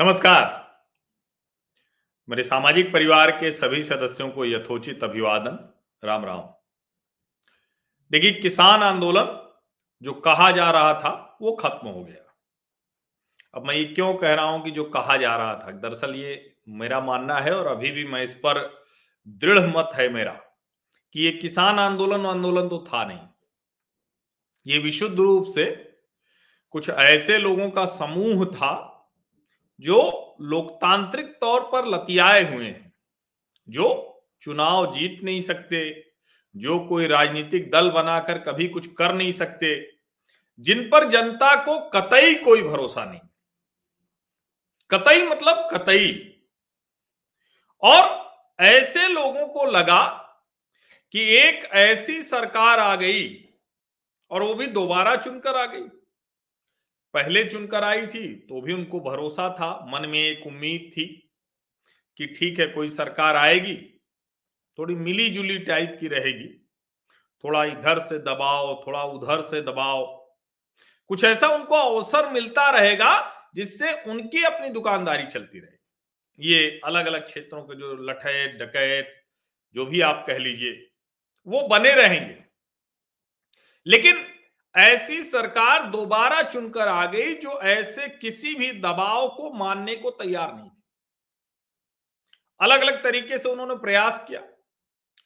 नमस्कार। मेरे सामाजिक परिवार के सभी सदस्यों को यथोचित अभिवादन। राम राम। देखिए, किसान आंदोलन जो कहा जा रहा था, वो खत्म हो गया। अब मैं ये क्यों कह रहा हूँ कि जो कहा जा रहा था? दरअसल ये मेरा मानना है और अभी भी मैं इस पर दृढ़ मत है मेरा कि ये किसान आंदोलन आंदोलन तो था नहीं। ये विशुद्ध रूप से कुछ ऐसे लोगों का समूह था जो लोकतांत्रिक तौर पर लतियाए हुए हैं, जो चुनाव जीत नहीं सकते, जो कोई राजनीतिक दल बनाकर कभी कुछ कर नहीं सकते, जिन पर जनता को कतई कोई भरोसा नहीं। कतई मतलब कतई। और ऐसे लोगों को लगा कि एक ऐसी सरकार आ गई और वो भी दोबारा चुनकर आ गई। पहले चुनकर आई थी तो भी उनको भरोसा था, मन में एक उम्मीद थी कि ठीक है, कोई सरकार आएगी, थोड़ी मिली जुली टाइप की रहेगी। थोड़ा इधर से दबाव, थोड़ा उधर से दबाव। कुछ ऐसा उनको अवसर मिलता रहेगा, जिससे उनकी अपनी दुकानदारी चलती रहेगी ये अलग अलग क्षेत्रों के जो लठैत, डकैत, जो भी आप कह लीजिए, वो बने रहेंगे। लेकिन ऐसी सरकार दोबारा चुनकर आ गई जो ऐसे किसी भी दबाव को मानने को तैयार नहीं थी। अलग अलग तरीके से उन्होंने प्रयास किया।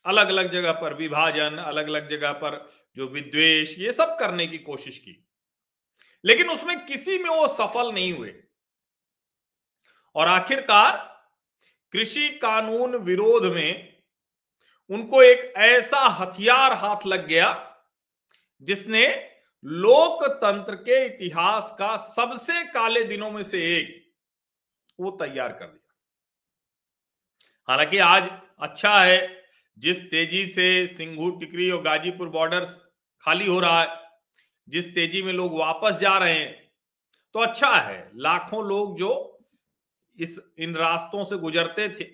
अलग अलग जगह पर विभाजन अलग अलग जगह पर जो विद्वेश ये सब करने की कोशिश की। लेकिन उसमें किसी में वो सफल नहीं हुए। और आखिरकार कृषि कानून विरोध में उनको एक ऐसा हथियार हाथ लग गया जिसने लोकतंत्र के इतिहास का सबसे काले दिनों में से एक, वो तैयार कर दिया। हालाँकि आज अच्छा है, जिस तेज़ी से सिंगू टिकरी और गाजीपुर बॉर्डर खाली हो रहा है, जिस तेज़ी में लोग वापस जा रहे हैं तो अच्छा है। लाखों लोग जो इस, इन रास्तों से गुजरते थे,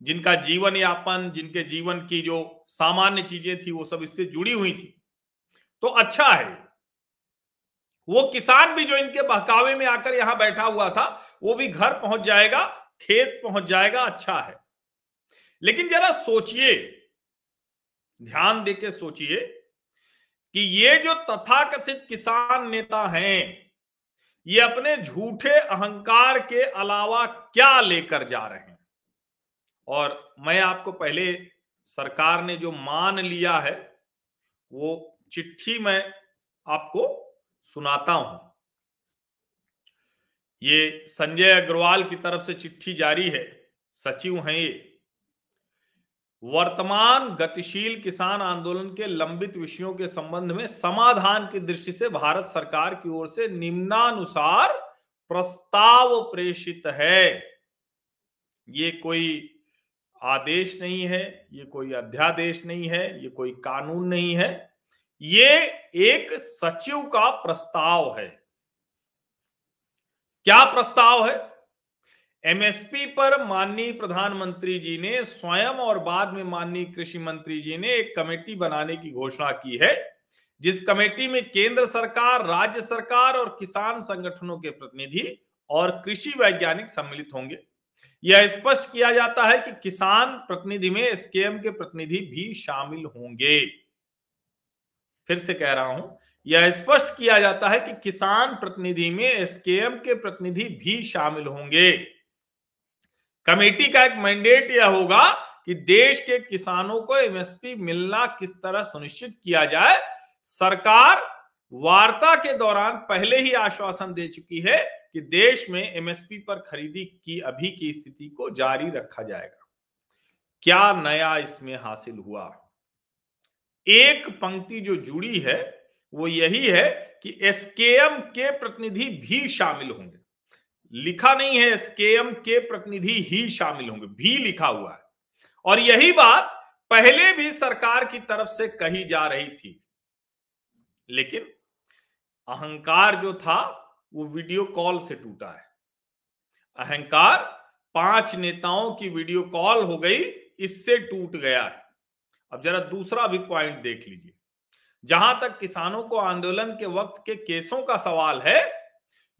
जिनका जीवन यापन, जिनके जीवन की जो सामान्य चीज़ें थी, वो सब इससे जुड़ी हुई थी। तो अच्छा है। वो किसान भी जो इनके बहकावे में आकर यहाँ बैठा हुआ था, वो भी घर पहुँच जाएगा, खेत पहुँच जाएगा अच्छा है। लेकिन जरा सोचिए, ध्यान देके सोचिए कि ये जो तथाकथित किसान नेता हैं, ये अपने झूठे अहंकार के अलावा क्या लेकर जा रहे हैं? और मैं आपको पहले सरकार ने जो मान लिया है, वो चिट्ठी मैं आपको सुनाता हूँ। ये संजय अग्रवाल की तरफ़ से चिट्ठी जारी है। सचिव हैं ये। वर्तमान गतिशील किसान आंदोलन के लंबित विषयों के संबंध में समाधान की दृष्टि से भारत सरकार की ओर से निम्नानुसार प्रस्ताव प्रेषित है। ये कोई आदेश नहीं है, ये कोई अध्यादेश नहीं है, ये कोई कानून नहीं है। ये एक सचिव का प्रस्ताव है। क्या प्रस्ताव है? एमएसपी पर माननीय प्रधानमंत्री जी ने, स्वयं और बाद में माननीय कृषि मंत्री जी ने एक कमेटी बनाने की घोषणा की है, जिस कमेटी में केंद्र सरकार, राज्य सरकार और किसान संगठनों के प्रतिनिधि और कृषि वैज्ञानिक सम्मिलित होंगे। यह स्पष्ट किया जाता है कि किसान प्रतिनिधि में एसकेएम के प्रतिनिधि भी शामिल होंगे। फिर से कह रहा हूँ, यह स्पष्ट किया जाता है कि किसान प्रतिनिधि में एसकेएम के प्रतिनिधि भी शामिल होंगे। कमेटी का एक मैंडेट यह होगा कि देश के किसानों को एमएसपी मिलना किस तरह सुनिश्चित किया जाए। सरकार वार्ता के दौरान पहले ही आश्वासन दे चुकी है कि देश में एमएसपी पर खरीदी की, अभी की स्थिति को जारी रखा जाएगा। क्या नया इसमें हासिल हुआ? एक पंक्ति जो जुड़ी है, वो यही है कि एसकेएम के प्रतिनिधि भी शामिल होंगे। लिखा नहीं है एसकेएम के प्रतिनिधि ही शामिल होंगे, भी लिखा हुआ है। और यही बात पहले भी सरकार की तरफ़ से कही जा रही थी। लेकिन अहंकार जो था, वो वीडियो कॉल से टूटा है। अहंकार पाँच नेताओं की वीडियो कॉल हो गई, इससे टूट गया है। अब जरा दूसरा भी पॉइंट देख लीजिए। जहाँ तक किसानों को आंदोलन के वक्त के केसों का सवाल है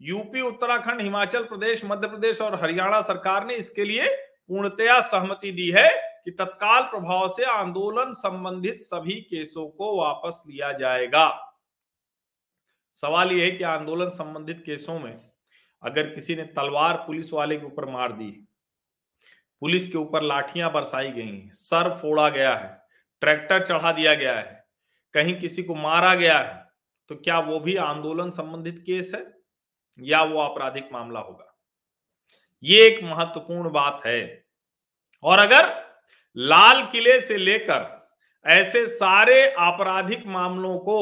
यूपी उत्तराखंड, हिमाचल प्रदेश, मध्य प्रदेश और हरियाणा सरकार ने इसके लिए पूर्णतया सहमति दी है कि तत्काल प्रभाव से आंदोलन संबंधित सभी केसों को वापस लिया जाएगा। सवाल यह है कि आंदोलन संबंधित केसों में अगर किसी ने तलवार पुलिस वाले के ऊपर मार दी, पुलिस के ऊपर लाठियाँ बरसाई गई, सर फोड़ा गया है ट्रैक्टर चढ़ा दिया गया है, कहीं किसी को मारा गया है तो क्या वो भी आंदोलन संबंधित केस है या वो आपराधिक मामला होगा? ये एक महत्वपूर्ण बात है। और अगर लाल किले से लेकर ऐसे सारे आपराधिक मामलों को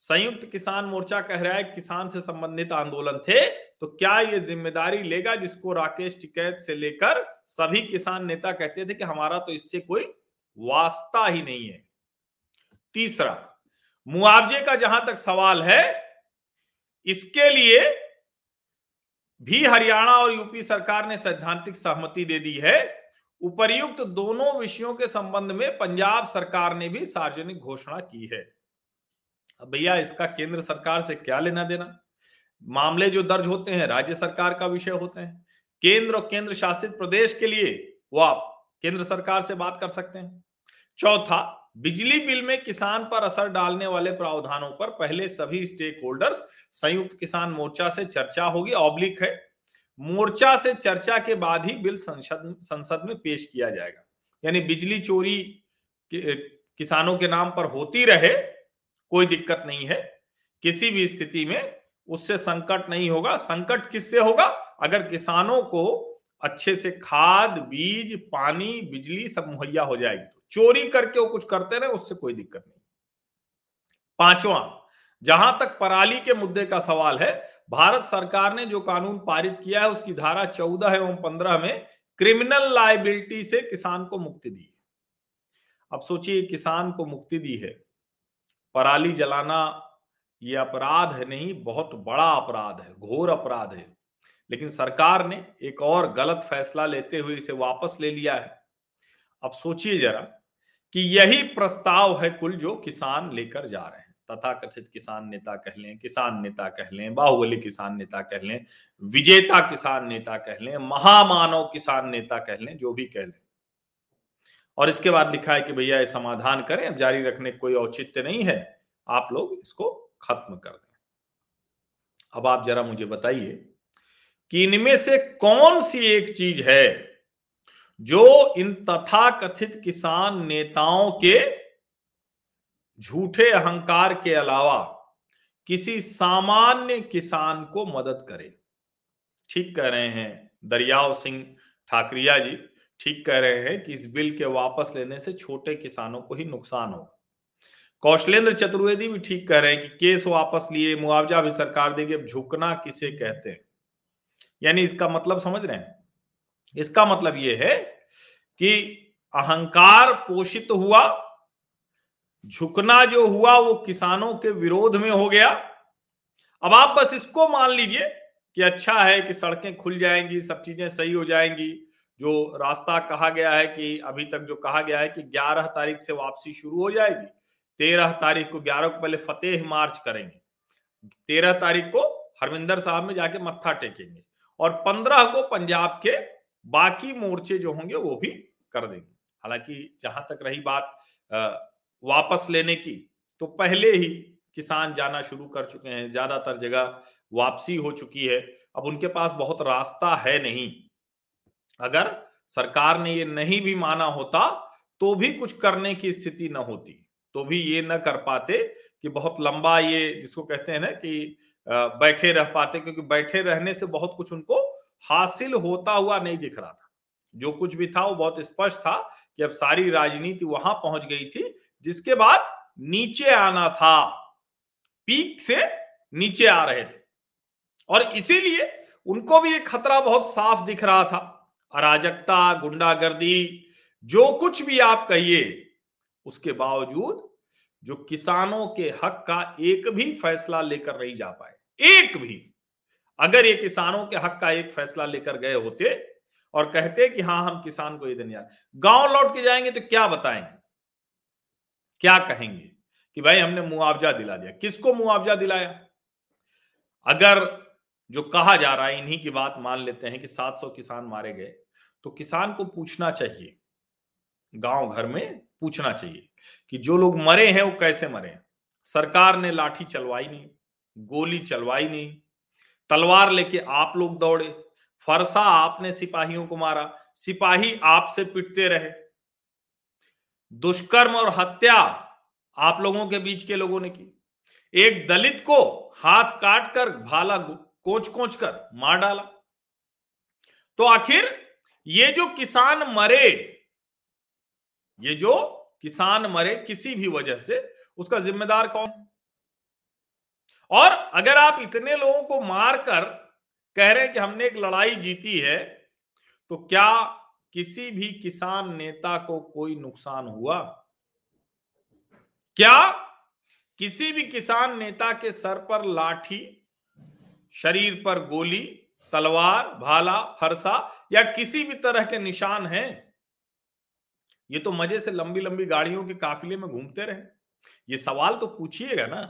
संयुक्त किसान मोर्चा कह रहा है, किसान से संबंधित आंदोलन थे तो क्या ये ज़िम्मेदारी लेगा जिसको राकेश टिकैत से लेकर सभी किसान नेता कहते थे कि हमारा तो इससे कोई वास्ता ही नहीं है। तीसरा, मुआवजे का जहाँ तक सवाल है, इसके लिए भी हरियाणा और यूपी सरकार ने सैद्धांतिक सहमति दे दी है। उपर्युक्त दोनों विषयों के संबंध में पंजाब सरकार ने भी सार्वजनिक घोषणा की है। अब भैया, इसका केंद्र सरकार से क्या लेना देना? मामले जो दर्ज होते हैं, राज्य सरकार का विषय होते हैं। केंद्र और केंद्र शासित प्रदेश के लिए वो आप केंद्र सरकार से बात कर सकते हैं। चौथा, बिजली बिल में किसान पर असर डालने वाले प्रावधानों पर पहले सभी स्टेक होल्डर्स संयुक्त किसान मोर्चा से चर्चा होगी ऑब्लिक है। मोर्चा से चर्चा के बाद ही बिल संसद संसद में पेश किया जाएगा। यानी बिजली चोरी किसानों के नाम पर होती रहे, कोई दिक्कत नहीं है। किसी भी स्थिति में उससे संकट नहीं होगा। संकट किससे होगा? अगर किसानों को अच्छे से खाद, बीज, पानी, बिजली सब मुहैया हो जाएगी। तो चोरी करके वो कुछ करते रहे, उससे कोई दिक्कत नहीं। पांचवा, जहाँ तक पराली के मुद्दे का सवाल है, भारत सरकार ने जो कानून पारित किया है, उसकी धारा चौदह एवं पंद्रह में क्रिमिनल लाइबिलिटी से किसान को मुक्ति दी अब सोचिए, किसान को मुक्ति दी है। पराली जलाना ये अपराध है नहीं, बहुत बड़ा अपराध है, घोर अपराध है। लेकिन सरकार ने एक और गलत फैसला लेते हुए इसे वापस ले लिया है। अब सोचिए जरा कि यही प्रस्ताव है कुल जो किसान लेकर जा रहे हैं। तथा कथित किसान नेता कह लें, किसान नेता कह लें, बाहुबली किसान नेता कह लें, विजेता किसान नेता कह लें, महामानव किसान नेता कह लें, जो भी कह लें। और इसके बाद लिखा है कि भैया ये समाधान करें, अब जारी रखने कोई औचित्य नहीं है, आप लोग इसको खत्म कर दें। अब आप जरा मुझे बताइए कि इनमें से कौन सी एक चीज़ है जो इन तथा कथित किसान नेताओं के झूठे अहंकार के अलावा किसी सामान्य किसान को मदद करे? ठीक कह रहे हैं दरियाव सिंह ठाकरिया जी। ठीक कह रहे हैं कि इस बिल के वापस लेने से छोटे किसानों को ही नुकसान हो कौशलेंद्र चतुर्वेदी भी ठीक कह रहे हैं कि केस वापस लिए, मुआवजा भी सरकार देगी, अब झुकना किसे कहते हैं? यानी इसका मतलब समझ रहे हैं? इसका मतलब यह है कि अहंकार पोषित हुआ, झुकना जो हुआ वो किसानों के विरोध में हो गया। अब आप बस इसको मान लीजिए कि अच्छा है कि सड़कें खुल जाएँगी, सब चीज़ें सही हो जाएँगी। जो रास्ता कहा गया है कि अभी तक जो कहा गया है कि 11 तारीख से वापसी शुरू हो जाएगी, तेरह तारीख को ग्यारह को पहले फतेह मार्च करेंगे। तेरह तारीख को हरमिंदर साहब में जाके मत्था टेकेंगे। और पंद्रह को पंजाब के बाकी मोर्चे जो होंगे वो भी कर देंगे। हालाँकि जहाँ तक रही बात वापस लेने की तो पहले ही किसान जाना शुरू कर चुके हैं। ज़्यादातर जगह वापसी हो चुकी है। अब उनके पास बहुत रास्ता है नहीं। अगर सरकार ने ये नहीं भी माना होता तो भी कुछ करने की स्थिति न होती। तो भी ये न कर पाते कि बहुत लंबा ये जिसको कहते हैं ना कि बैठे रह पाते क्योंकि बैठे रहने से बहुत कुछ उनको हासिल होता हुआ नहीं दिख रहा था। जो कुछ भी था, वो बहुत स्पष्ट था कि अब सारी राजनीति वहाँ पहुँच गई थी, जिसके बाद नीचे आना था। पीक से नीचे आ रहे थे। और इसीलिए उनको भी एक खतरा बहुत साफ़ दिख रहा था। अराजकता, गुंडागर्दी, जो कुछ भी आप कहिए, उसके बावजूद जो किसानों के हक का एक भी फैसला लेकर नहीं जा पाए। एक भी। अगर ये किसानों के हक का एक फैसला लेकर गए होते और कहते कि हाँ हम किसान को ये देने गाँव लौट के जाएँगे तो क्या बताएँगे? क्या कहेंगे कि भाई हमने मुआवजा दिला दिया। किसको मुआवजा दिलाया? अगर जो कहा जा रहा है, इन्हीं की बात मान लेते हैं कि 700 किसान मारे गए तो किसान को पूछना चाहिए। गाँव घर में पूछना चाहिए। कि जो लोग मरे हैं, वो कैसे मरे सरकार ने लाठी चलवाई नहीं, गोली चलवाई नहीं, तलवार लेके आप लोग दौड़े, फरसा आपने सिपाहियों को मारा, सिपाही आपसे पिटते रहे। दुष्कर्म और हत्या आप लोगों के बीच के लोगों ने की। एक दलित को हाथ काट कर भाला कोच कोच कर मार डाला। तो आखिर ये जो किसान मरे, ये जो किसान मरे किसी भी वजह से, उसका जिम्मेदार कौन? और अगर आप इतने लोगों को मारकर कह रहे हैं कि हमने एक लड़ाई जीती है तो क्या किसी भी किसान नेता को कोई नुकसान हुआ? क्या किसी भी किसान नेता के सर पर लाठी, शरीर पर गोली, तलवार, भाला, फरसा या किसी भी तरह के निशान हैं? ये तो मज़े से लंबी लंबी गाड़ियों के काफिले में घूमते रहे। ये सवाल तो पूछिएगा ना।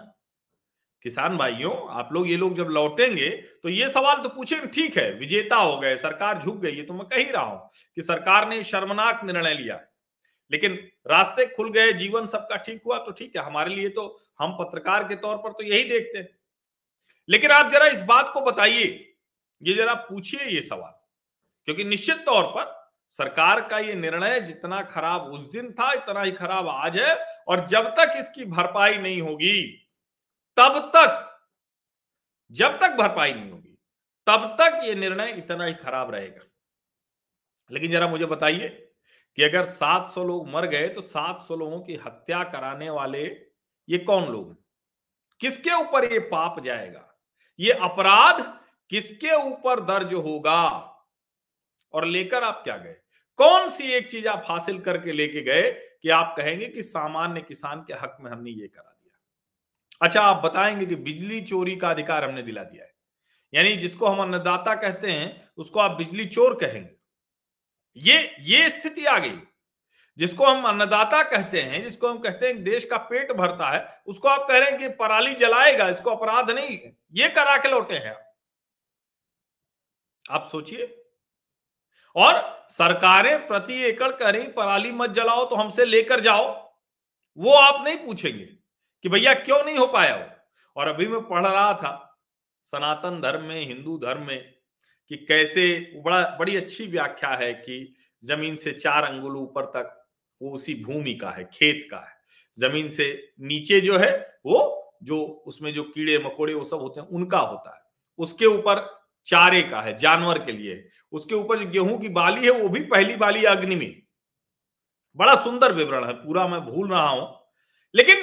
किसान भाइयों, आप लोग ये लोग जब लौटेंगे तो ये सवाल तो पूछेंगे ठीक है, विजेता हो गए, सरकार झुक गई, ये तो मैं कह ही रहा हूँ कि सरकार ने शर्मनाक निर्णय लिया। लेकिन रास्ते खुल गए, जीवन सबका ठीक हुआ तो ठीक है, हमारे लिए तो हम पत्रकार के तौर पर तो यही देखते हैं। लेकिन आप जरा इस बात को बताइए, ये जरा पूछिए ये सवाल, क्योंकि निश्चित तौर पर सरकार का ये निर्णय जितना खराब उस दिन था, इतना ही खराब आज है और जब तक इसकी भरपाई नहीं होगी, तब तक, जब तक भरपाई नहीं होगी, तब तक ये निर्णय इतना ही खराब रहेगा। लेकिन जरा मुझे बताइए कि अगर 700 लोग मर गए तो 700 लोगों की हत्या कराने वाले ये कौन लोग किसके ऊपर ये पाप जाएगा? ये अपराध किसके ऊपर दर्ज होगा? और लेकर आप क्या गए? कौन सी एक चीज़ आप हासिल करके लेके गए कि आप कहेंगे कि सामान्य किसान के हक में हमने ये करा दिया? अच्छा आप बताएँगे कि बिजली चोरी का अधिकार हमने दिला दिया है। यानी जिसको हम अन्नदाता कहते हैं, उसको आप बिजली चोर कहेंगे। ये ये स्थिति आ गई। जिसको हम अन्नदाता कहते हैं, जिसको हम कहते हैं देश का पेट भरता है, उसको आप कह रहे हैं कि पराली जलाएगा, इसको अपराध नहीं ये करा के लौटे हैं आप सोचिए। और सरकारें प्रति एकड़ करें, पराली मत जलाओ तो हमसे लेकर जाओ। वो आप नहीं पूछेंगे कि भैया क्यों नहीं हो पाया वो? और अभी मैं पढ़ रहा था सनातन धर्म में, हिंदू धर्म में, कि कैसे बड़ा, बड़ी अच्छी व्याख्या है कि ज़मीन से चार अंगुल ऊपर तक, वो उसी भूमि का है, खेत का है। ज़मीन से नीचे जो है, वो जो उसमें जो कीड़े, मकोड़े, वो सब होते हैं, उनका होता है। उसके ऊपर चारे का है, जानवर के लिए उसके ऊपर जो गेहूँ की बाली है, वो भी पहली बाली अग्नि में। बड़ा सुंदर विवरण है, पूरा मैं भूल रहा हूँ। लेकिन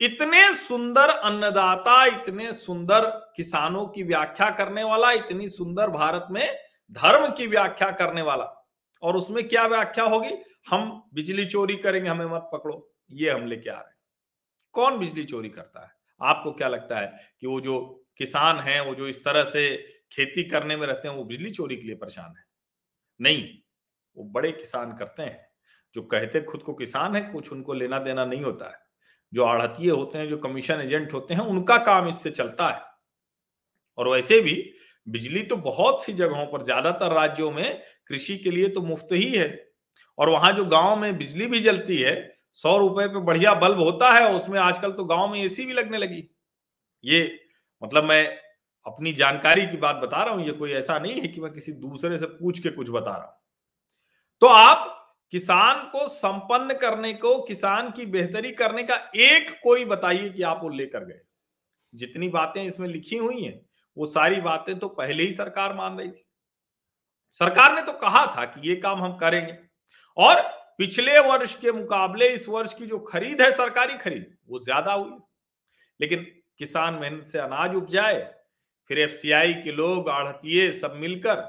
इतने सुंदर अन्नदाता, इतने सुंदर किसानों की व्याख्या करने वाला, इतनी सुंदर भारत में धर्म की व्याख्या करने वाला, और उसमें क्या व्याख्या होगी? हम बिजली चोरी करेंगे, हमें मत पकड़ो, ये हम लेके आ रहे हैं? कौन बिजली चोरी करता है? आपको क्या लगता है कि वो जो किसान हैं, वो जो इस तरह से खेती करने में रहते हैं, वो बिजली चोरी के लिए परेशान है। नहीं, वो बड़े किसान करते हैं, जो कहते खुद को किसान है, कुछ उनको लेना देना नहीं होता है। जो आढ़तीय होते हैं, जो कमीशन एजेंट होते हैं, उनका काम इससे चलता है। और वैसे भी बिजली तो बहुत सी जगहों पर, ज़्यादातर राज्यों में कृषि के लिए तो मुफ़्त ही है। और वहाँ जो गाँव में बिजली भी जलती है, सौ रुपए पे बढ़िया बल्ब होता है उसमें आजकल तो गाँव में एसी भी लगने लगी। ये मतलब मैं अपनी जानकारी की बात बता रहा हूँ, ये कोई ऐसा नहीं है कि मैं किसी दूसरे से पूछ के कुछ बता रहा हूँ। तो आप किसान को संपन्न करने को, किसान की बेहतरी करने का एक कोई बताइए कि आप वो लेकर गए। जितनी बातें इसमें लिखी हुई हैं, वो सारी बातें तो पहले ही सरकार मान रही थी। सरकार ने तो कहा था कि ये काम हम करेंगे। और पिछले वर्ष के मुकाबले इस वर्ष की जो खरीद है, सरकारी खरीद, वो ज़्यादा हुई। लेकिन किसान मेहनत से अनाज उपजाए फिर एफसीआई के लोग आढ़तीय सब मिलकर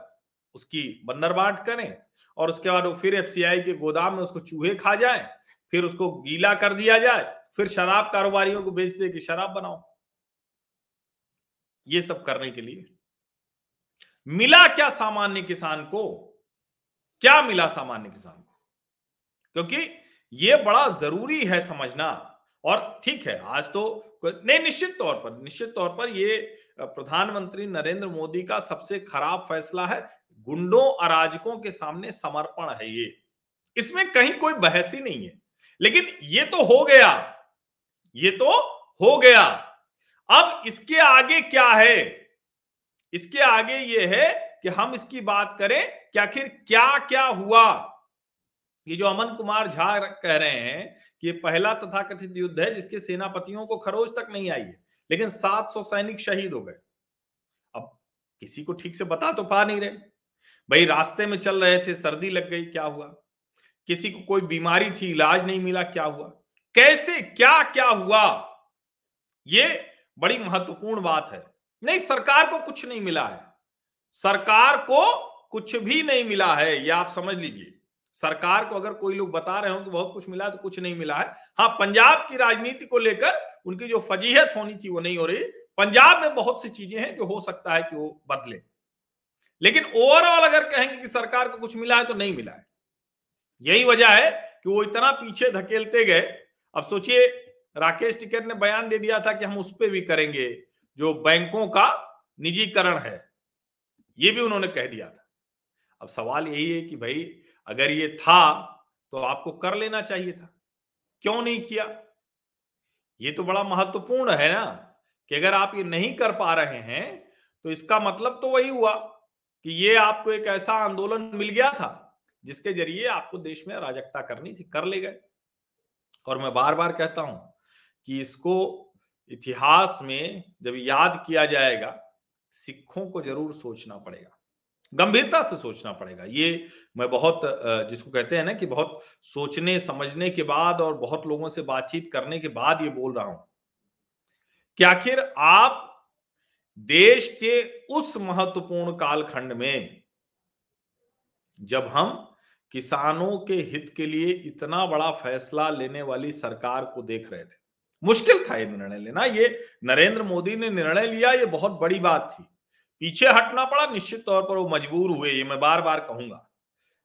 उसकी बंदर बांट करें और उसके बाद वो फिर एफसीआई के गोदाम में उसको चूहे खा जाए, फिर उसको गीला कर दिया जाए, फिर शराब कारोबारियों को बेच दे कि शराब बनाओ। ये सब करने के लिए। मिला क्या सामान्य किसान को? क्या मिला सामान्य किसान को? क्योंकि ये बड़ा ज़रूरी है समझना। और ठीक है, आज तो नहीं, निश्चित तौर पर, निश्चित तौर पर ये प्रधानमंत्री नरेंद्र मोदी का सबसे खराब फैसला है, गुंडों, अराजकों के सामने समर्पण है ये। इसमें कहीं कोई बहस ही नहीं है। लेकिन ये तो हो गया, ये तो हो गया। अब इसके आगे क्या है? इसके आगे ये है कि हम इसकी बात करें कि आखिर क्या क्या हुआ? ये जो अमन कुमार झा कह रहे हैं कि ये पहला तथाकथित युद्ध है जिसके सेनापतियों को खरोज तक नहीं आई है। लेकिन 700 सैनिक शहीद हो गए। अब किसी को ठीक से बता तो पा नहीं रहे। भाई रास्ते में चल रहे थे, सर्दी लग गई, क्या हुआ? किसी को कोई बीमारी थी, इलाज नहीं मिला, क्या हुआ? कैसे, क्या क्या हुआ? ये बड़ी महत्वपूर्ण बात है। नहीं, सरकार को कुछ नहीं मिला है। सरकार को कुछ भी नहीं मिला है, ये आप समझ लीजिए। सरकार को अगर कोई लोग बता रहे हो कि बहुत कुछ मिला है तो कुछ नहीं मिला है। हाँ पंजाब की राजनीति को लेकर उनकी जो फजीहत होनी थी वो नहीं हो रही। पंजाब में बहुत सी चीज़ें हैं जो हो सकता है कि वो बदले। लेकिन ओवरऑल अगर कहेंगे कि सरकार को कुछ मिला है तो नहीं मिला है। यही वजह है कि वो इतना पीछे धकेलते गए। अब सोचिए, राकेश टिकैत ने बयान दे दिया था कि हम उस पर भी करेंगे, जो बैंकों का निजीकरण है। ये भी उन्होंने कह दिया था। अब सवाल यही है कि भाई, अगर ये था तो आपको कर लेना चाहिए था। क्यों नहीं किया? ये तो बड़ा महत्वपूर्ण है ना, कि अगर आप ये नहीं कर पा रहे हैं तो इसका मतलब तो वही हुआ कि ये आपको एक ऐसा आंदोलन मिल गया था, जिसके ज़रिए आपको देश में अराजकता करनी थी, कर ले गए। और मैं बार बार कहता हूँ कि इसको इतिहास में जब याद किया जाएगा, सिखों को ज़रूर सोचना पड़ेगा। गंभीरता से सोचना पड़ेगा। ये मैं बहुत जिसको कहते हैं ना कि बहुत सोचने, समझने के बाद और बहुत लोगों से बातचीत करने के बाद ये बोल रहा हूँ। कि आखिर आप देश के उस महत्वपूर्ण कालखंड में जब हम किसानों के हित के लिए इतना बड़ा फैसला लेने वाली सरकार को देख रहे थे, मुश्किल था ये निर्णय लेना। ये नरेंद्र मोदी ने निर्णय लिया, ये बहुत बड़ी बात थी। पीछे हटना पड़ा, निश्चित तौर पर वो मजबूर हुए, ये मैं बार बार कहूँगा।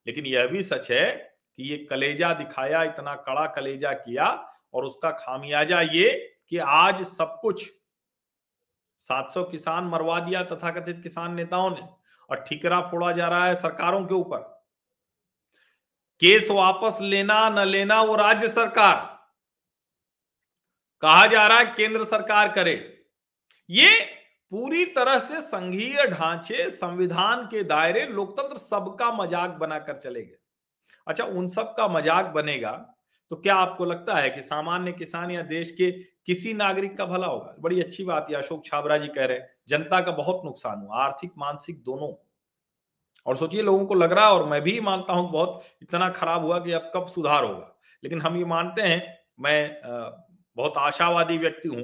लेकिन यह भी सच है कि ये कलेजा दिखाया, इतना कड़ा कलेजा किया और उसका खामियाजा ये कि आज सब कुछ 700 किसान मरवा दिया तथाकथित किसान नेताओं ने और ठिकरा फोड़ा जा रहा है सरकारों के ऊपर। केस वापस लेना न लेना वो राज्य सरकार। कहा जा रहा है, केंद्र सरकार करे। ये पूरी तरह से संघीय ढांचे, संविधान के दायरे, लोकतंत्र सबका मज़ाक बनाकर चलेगा अच्छा उन सब का मज़ाक बनेगा तो क्या आपको लगता है कि सामान्य किसान या देश के किसी नागरिक का भला होगा? बड़ी अच्छी बात है, अशोक छाबरा जी कह रहे हैं, जनता का बहुत नुकसान हुआ, आर्थिक, मानसिक दोनों। और सोचिए, लोगों को लग रहा है, और मैं भी मानता हूँ बहुत इतना खराब हुआ कि अब कब सुधार होगा। लेकिन हम ये मानते हैं, मैं बहुत आशावादी व्यक्ति हूँ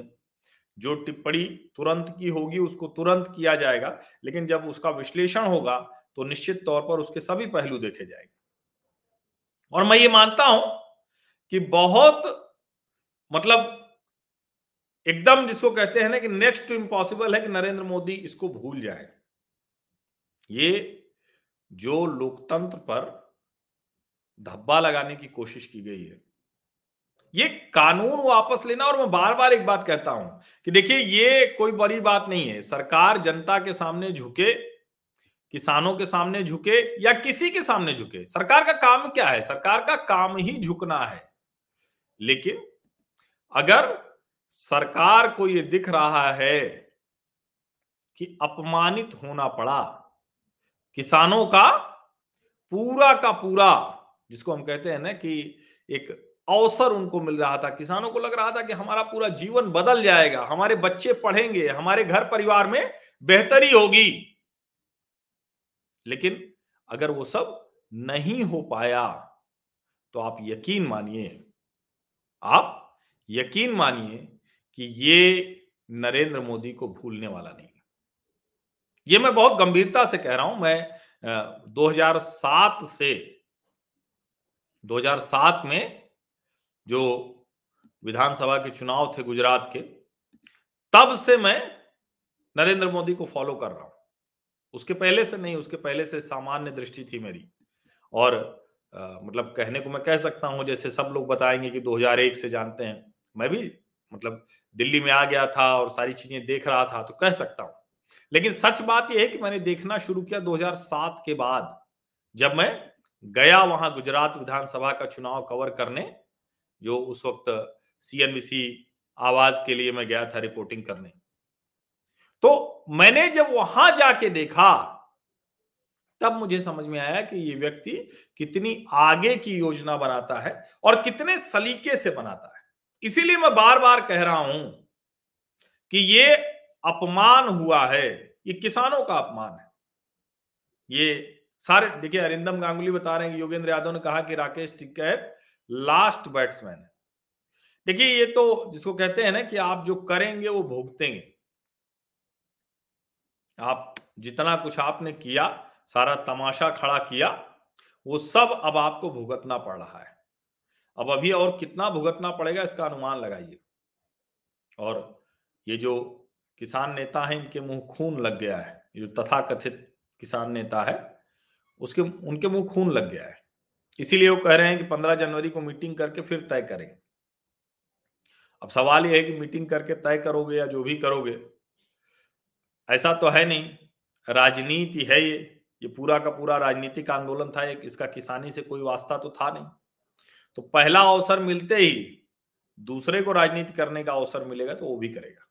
जो टिप्पणी तुरंत की होगी, उसको तुरंत किया जाएगा, लेकिन जब उसका विश्लेषण होगा तो निश्चित तौर पर उसके सभी पहलू देखे जाएँगे। और मैं ये मानता हूँ कि बहुत मतलब एकदम जिसको कहते हैं ना कि नेक्स्ट इम्पॉसिबल है कि नरेंद्र मोदी इसको भूल जाए। ये जो लोकतंत्र पर धब्बा लगाने की कोशिश की गई है ये कानून वापस लेना और मैं बार बार एक बात कहता हूँ कि देखिए, ये कोई बड़ी बात नहीं है। सरकार जनता के सामने झुके, किसानों के सामने झुके या किसी के सामने झुके। सरकार का काम क्या है? सरकार का काम ही झुकना है। लेकिन अगर सरकार को यह दिख रहा है कि अपमानित होना पड़ा, किसानों का पूरा का पूरा, जिसको हम कहते हैं ना कि एक अवसर उनको मिल रहा था। किसानों को लग रहा था कि हमारा पूरा जीवन बदल जाएगा, हमारे बच्चे पढ़ेंगे, हमारे घर परिवार में बेहतरी होगी। लेकिन अगर वो सब नहीं हो पाया तो आप यकीन मानिए, आप यकीन मानिए कि ये नरेंद्र मोदी को भूलने वाला नहीं। ये मैं बहुत गंभीरता से कह रहा हूँ, मैं 2007 से 2007 में जो विधानसभा के चुनाव थे गुजरात के तब से मैं नरेंद्र मोदी को फॉलो कर रहा हूँ। उसके पहले से नहीं उसके पहले से सामान्य दृष्टि थी मेरी। और आ, मतलब कहने को मैं कह सकता हूँ जैसे सब लोग बताएँगे कि 2001 से जानते हैं मैं भी मतलब दिल्ली में आ गया था और सारी चीज़ें देख रहा था तो कह सकता हूँ। लेकिन सच बात यह है कि मैंने देखना शुरू किया 2007 के बाद जब मैं गया वहाँ गुजरात विधानसभा का चुनाव कवर करने जो उस वक्त सीएनबीसी आवाज़ के लिए मैं गया था रिपोर्टिंग करने। तो मैंने जब वहाँ जाके देखा, तब मुझे समझ में आया कि ये व्यक्ति कितनी आगे की योजना बनाता है और कितने सलीके से बनाता है। इसीलिए मैं बार बार कह रहा हूँ कि ये अपमान हुआ है। ये किसानों का अपमान है। ये सारे, देखिए अरिंदम गांगुली बता रहे हैं योगेंद्र यादव ने कहा कि राकेश टिकैत लास्ट बैट्समैन है। देखिए, ये तो जिसको कहते हैं ना कि आप जो करेंगे, वो भोगतेंगे। आप जितना कुछ आपने किया, सारा तमाशा खड़ा किया, वो सब अब आपको भुगतना पड़ रहा है। अब अभी और कितना भुगतना पड़ेगा, इसका अनुमान लगाइए। और ये जो किसान नेता है, इनके मुँह खून लग गया है। जो तथाकथित किसान नेता है, उसके, उनके मुँह खून लग गया है। इसीलिए वो कह रहे हैं कि पंद्रह जनवरी को मीटिंग करके फिर तय करें। अब सवाल यह है कि मीटिंग करके तय करोगे या जो भी करोगे? ऐसा तो है नहीं। राजनीति है ये। ये पूरा का पूरा राजनीतिक आंदोलन था एक। इसका किसानी से कोई वास्ता तो था नहीं। तो पहला अवसर मिलते ही दूसरे को राजनीति करने का अवसर मिलेगा तो वो भी करेगा।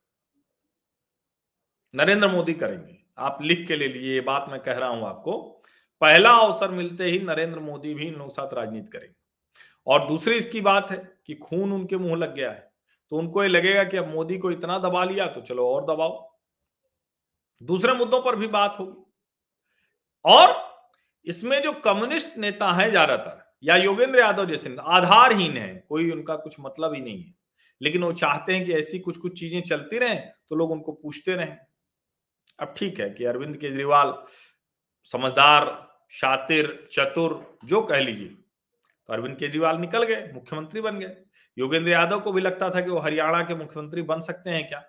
नरेंद्र मोदी करेंगे। आप लिख के ले लीजिए। ये बात मैं कह रहा हूँ आपको। पहला अवसर मिलते ही नरेंद्र मोदी भी इन लोग साथ राजनीति करेंगे। और दूसरी इसकी बात है कि खून उनके मुँह लग गया है तो उनको ये लगेगा कि अब मोदी को इतना दबा लिया तो चलो और दबाओ। दूसरे मुद्दों पर भी बात होगी। और इसमें जो कम्युनिस्ट नेता है ज़्यादातर, या योगेंद्र यादव जैसे आधारहीन है, कोई उनका कुछ मतलब ही नहीं है। लेकिन वो चाहते हैं कि ऐसी कुछ कुछ चीज़ें चलती रहें तो लोग उनको पूछते रहें। अब ठीक है कि अरविंद केजरीवाल समझदार शातिर, चतुर, जो कह लीजिए। तो अरविंद केजरीवाल निकल गए, मुख्यमंत्री बन गए। योगेंद्र यादव को भी लगता था कि वो हरियाणा के मुख्यमंत्री बन सकते हैं क्या?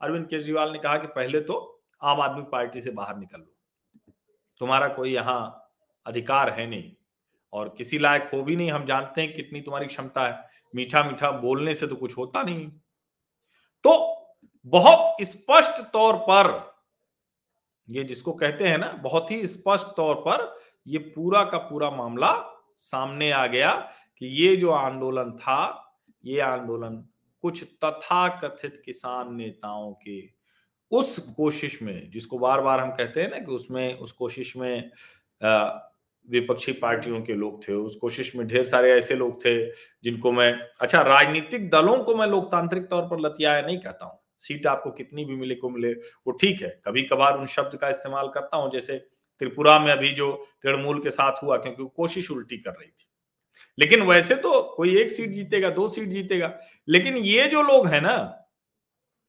अरविंद केजरीवाल ने कहा कि पहले तो आम आदमी पार्टी से बाहर निकल लो। तुम्हारा कोई यहाँ अधिकार है नहीं और किसी लायक हो भी नहीं। हम जानते हैं कितनी तुम्हारी क्षमता है। मीठा मीठा बोलने से तो कुछ होता नहीं। तो बहुत स्पष्ट तौर पर, ये जिसको कहते हैं ना, बहुत ही स्पष्ट तौर पर ये पूरा का पूरा मामला सामने आ गया कि ये जो आंदोलन था, ये आंदोलन कुछ तथाकथित किसान नेताओं के उस कोशिश में, जिसको बार बार हम कहते हैं ना कि उसमें, उस कोशिश में विपक्षी पार्टियों के लोग थे, उस कोशिश में ढेर सारे ऐसे लोग थे जिनको मैं अच्छा राजनीतिक दलों को मैं लोकतांत्रिक तौर पर लतियाया नहीं कहता हूँ। सीट आपको कितनी भी मिले को मिले, वो ठीक है कभी कभार उन शब्द का इस्तेमाल करता हूँ, जैसे त्रिपुरा में अभी जो तृणमूल के साथ हुआ, क्योंकि कोशिश उल्टी कर रही थी। लेकिन वैसे तो कोई एक सीट जीतेगा, दो सीट जीतेगा, लेकिन ये जो लोग हैं ना,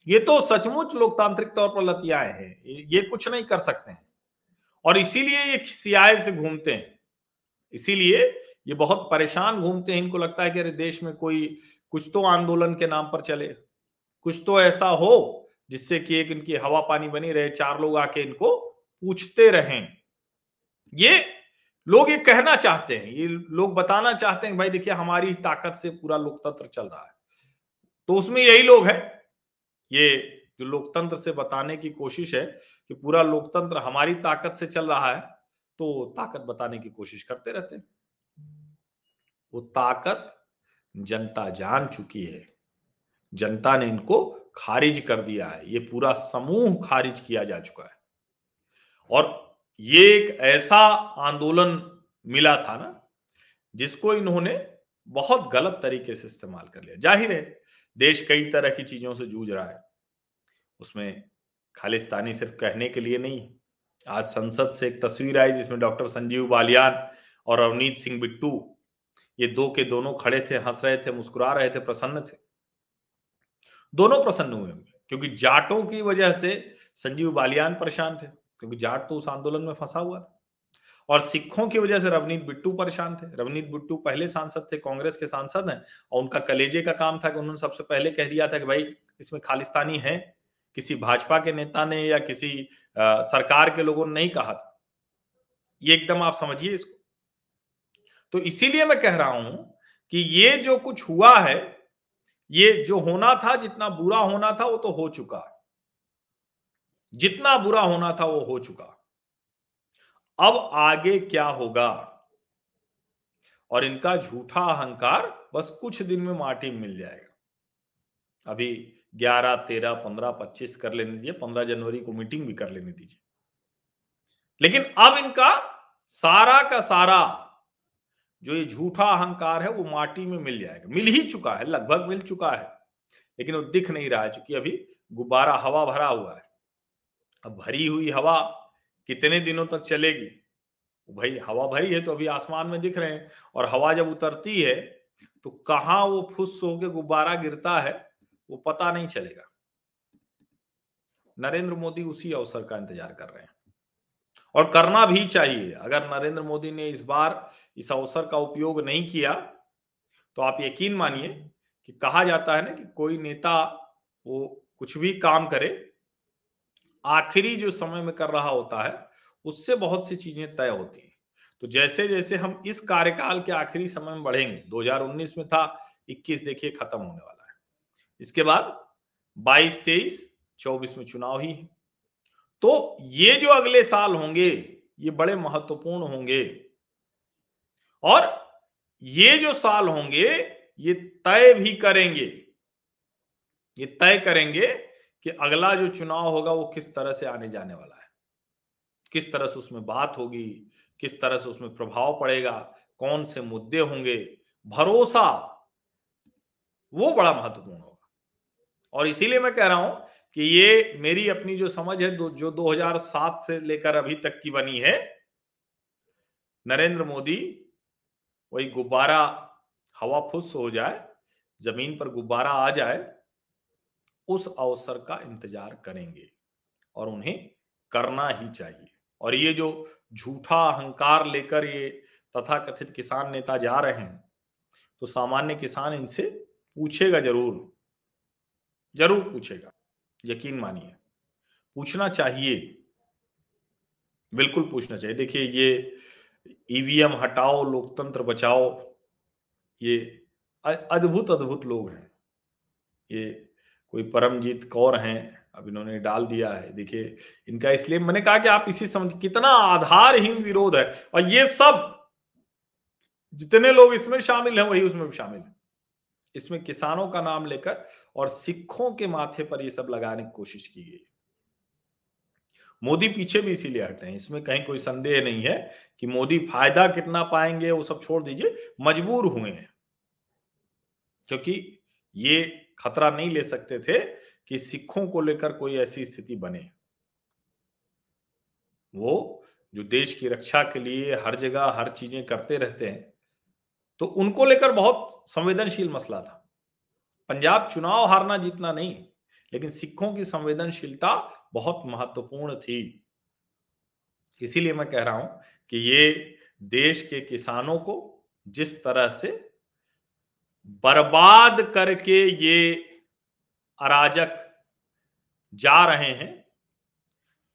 ये तो सचमुच लोकतांत्रिक तौर पर लतियाए हैं, ये कुछ नहीं कर सकते हैं। और इसीलिए ये खिसियाए से घूमते हैं। इसीलिए ये बहुत परेशान घूमते हैं, इनको लगता है कि अरे देश में कोई, कुछ तो आंदोलन के नाम पर चले। कुछ तो ऐसा हो जिससे कि एक इनकी हवा पानी बनी रहे, चार लोग आके इनको पूछते रहें। ये लोग ये कहना चाहते हैं, ये लोग बताना चाहते हैं भाई देखिए हमारी ताकत से पूरा लोकतंत्र चल रहा है। तो उसमें यही लोग हैं। ये जो लोकतंत्र से बताने की कोशिश है कि पूरा लोकतंत्र हमारी ताकत से चल रहा है तो ताकत बताने की कोशिश करते रहते हैं। वो ताकत जनता जान चुकी है। जनता ने इनको खारिज कर दिया है। ये पूरा समूह खारिज किया जा चुका है। और ये एक ऐसा आंदोलन मिला था ना, जिसको इन्होंने बहुत गलत तरीके से इस्तेमाल कर लिया। ज़ाहिर है, देश कई तरह की चीज़ों से जूझ रहा है। उसमें खालिस्तानी सिर्फ़ कहने के लिए नहीं, आज संसद से एक तस्वीर आई जिसमें डॉक्टर संजीव बालियान और अवनीत सिंह बिट्टू, ये दो के दोनों खड़े थे, हंस रहे थे, मुस्कुरा रहे थे, प्रसन्न थे। दोनों प्रसन्न हुए होंगे, क्योंकि जाटों की वजह से संजीव बालियान परेशान थे। क्योंकि जाट तो उस आंदोलन में फंसा हुआ था। और सिखों की वजह से रवनीत बिट्टू परेशान थे। रवनीत बिट्टू पहले सांसद थे कांग्रेस के सांसद हैं और उनका कलेजे का काम था कि उन्होंने सबसे पहले कह दिया था कि भाई इसमें खालिस्तानी है। किसी भाजपा के नेता ने या किसी आ, सरकार के लोगों ने नहीं कहा था। ये एकदम आप समझिए इसको। तो इसीलिए मैं कह रहा हूँ कि ये जो कुछ हुआ है ये जो होना था जितना बुरा होना था वो तो हो चुका है। जितना बुरा होना था वो हो चुका। अब आगे क्या होगा? और इनका झूठा अहंकार बस कुछ दिन में माटी मिल जाएगा। अभी 11, 13, 15, 25 कर लेने दीजिए 15 जनवरी को मीटिंग भी कर लेने दीजिए। लेकिन अब इनका सारा का सारा जो ये झूठा अहंकार है वो माटी में मिल जाएगा। मिल ही चुका है लगभग मिल चुका है लेकिन वो दिख नहीं रहा है क्योंकि अभी गुब्बारा हवा भरा हुआ है। अब भरी हुई हवा कितने दिनों तक चलेगी? भाई, हवा भरी है तो अभी आसमान में दिख रहे हैं और हवा जब उतरती है तो कहा वो फुस होके गुब्बारा गिरता है, वो पता नहीं चलेगा। नरेंद्र मोदी उसी अवसर का इंतज़ार कर रहे हैं। और करना भी चाहिए। अगर नरेंद्र मोदी ने इस बार इस अवसर का उपयोग नहीं किया तो आप यकीन मानिए कि कहा जाता है ना कि कोई नेता वो कुछ भी काम करे आखिरी जो समय में कर रहा होता है, उससे बहुत सी चीज़ें तय होती हैं। तो जैसे जैसे हम इस कार्यकाल के आखिरी समय में बढ़ेंगे 2019 में था 21 देखिए खत्म होने वाला है। इसके बाद 22 23 24 में चुनाव ही है। तो ये जो अगले साल होंगे, ये बड़े महत्वपूर्ण होंगे। और ये जो साल होंगे, ये तय भी करेंगे, ये तय करेंगे कि अगला जो चुनाव होगा वो किस तरह से आने जाने वाला है? किस तरह से उसमें बात होगी? किस तरह से उसमें प्रभाव पड़ेगा? कौन से मुद्दे होंगे? भरोसा वो बड़ा महत्वपूर्ण होगा। और इसीलिए मैं कह रहा हूँ कि ये मेरी अपनी जो समझ है जो 2007 से लेकर अभी तक की बनी है, नरेंद्र मोदी, वही गुब्बारा, हवा फुस हो जाए, ज़मीन पर गुब्बारा आ जाए उस अवसर का इंतज़ार करेंगे और उन्हें करना ही चाहिए। और ये जो झूठा अहंकार लेकर ये तथा कथित किसान नेता जा रहे हैं तो सामान्य किसान इनसे पूछेगा ज़रूर ज़रूर पूछेगा। यकीन मानिए, पूछना चाहिए, बिल्कुल पूछना चाहिए। देखिए, ये ईवीएम हटाओ, लोकतंत्र बचाओ, ये अद्भुत अद्भुत लोग हैं। ये कोई परमजीत कौर हैं, अब इन्होंने डाल दिया है। देखिए, इनका इसलिए मैंने कहा कि आप इसी समझ, कितना आधारहीन विरोध है। और ये सब, जितने लोग इसमें शामिल हैं, वही उसमें भी शामिल है। इसमें किसानों का नाम लेकर और सिखों के माथे पर ये सब लगाने की कोशिश की गई। मोदी पीछे भी इसीलिए हटे हैं। इसमें कहीं कोई संदेह नहीं है कि मोदी फ़ायदा कितना पाएँगे, वो सब छोड़ दीजिए। मजबूर हुए हैं। क्योंकि ये खतरा नहीं ले सकते थे कि सिखों को लेकर कोई ऐसी स्थिति बने। वो जो देश की रक्षा के लिए हर जगह हर चीज़ें करते रहते हैं तो उनको लेकर बहुत संवेदनशील मसला था। पंजाब चुनाव हारना जीतना नहीं, लेकिन सिखों की संवेदनशीलता बहुत महत्वपूर्ण थी। इसीलिए मैं कह रहा हूँ कि ये देश के किसानों को जिस तरह से बर्बाद करके ये अराजक जा रहे हैं,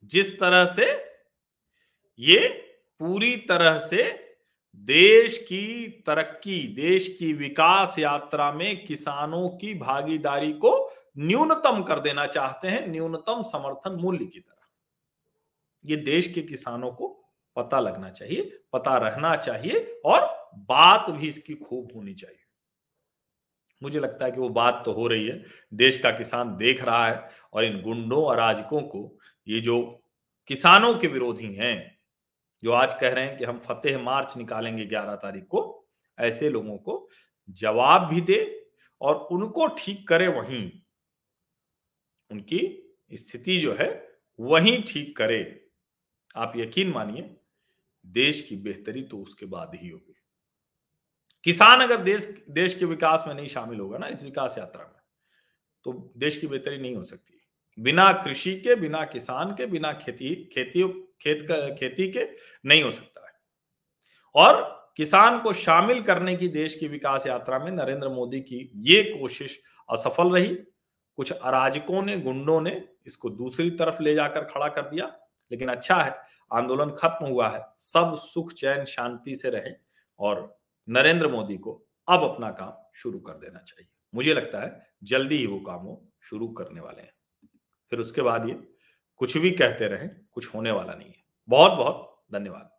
जिस तरह से ये पूरी तरह से देश की तरक्की, देश की विकास यात्रा में किसानों की भागीदारी को न्यूनतम कर देना चाहते हैं, न्यूनतम समर्थन मूल्य की तरह। ये देश के किसानों को पता लगना चाहिए, पता रहना चाहिए और बात भी इसकी खूब होनी चाहिए। मुझे लगता है कि वो बात तो हो रही है। देश का किसान देख रहा है और इन गुंडों अराजकों को ये जो किसानों के विरोधी हैं, जो आज कह रहे हैं कि हम फतेह मार्च निकालेंगे ग्यारह तारीख को, ऐसे लोगों को जवाब भी दे और उनको ठीक करे वहीं। उनकी स्थिति जो है वहीं ठीक करे। आप यकीन मानिए, देश की बेहतरी तो उसके बाद ही होगी। किसान अगर देश देश के विकास में नहीं शामिल होगा ना, इस विकास यात्रा में तो देश की बेहतरी नहीं हो सकती। बिना कृषि के, बिना किसान के, बिना खेती खेती, खेत का, खेती के नहीं हो सकता है। और किसान को शामिल करने की देश की विकास यात्रा में नरेंद्र मोदी की ये कोशिश असफल रही। कुछ अराजकों ने, गुंडों ने इसको दूसरी तरफ़ ले जाकर खड़ा कर दिया, लेकिन अच्छा है, आंदोलन खत्म हुआ है, सब सुख, चैन शांति से रहे और नरेंद्र मोदी को अब अपना काम शुरू कर देना चाहिए। मुझे लगता है जल्दी ही वो काम वो शुरू करने वाले हैं। फिर उसके बाद ये कुछ भी कहते रहे, कुछ होने वाला नहीं है। बहुत बहुत धन्यवाद।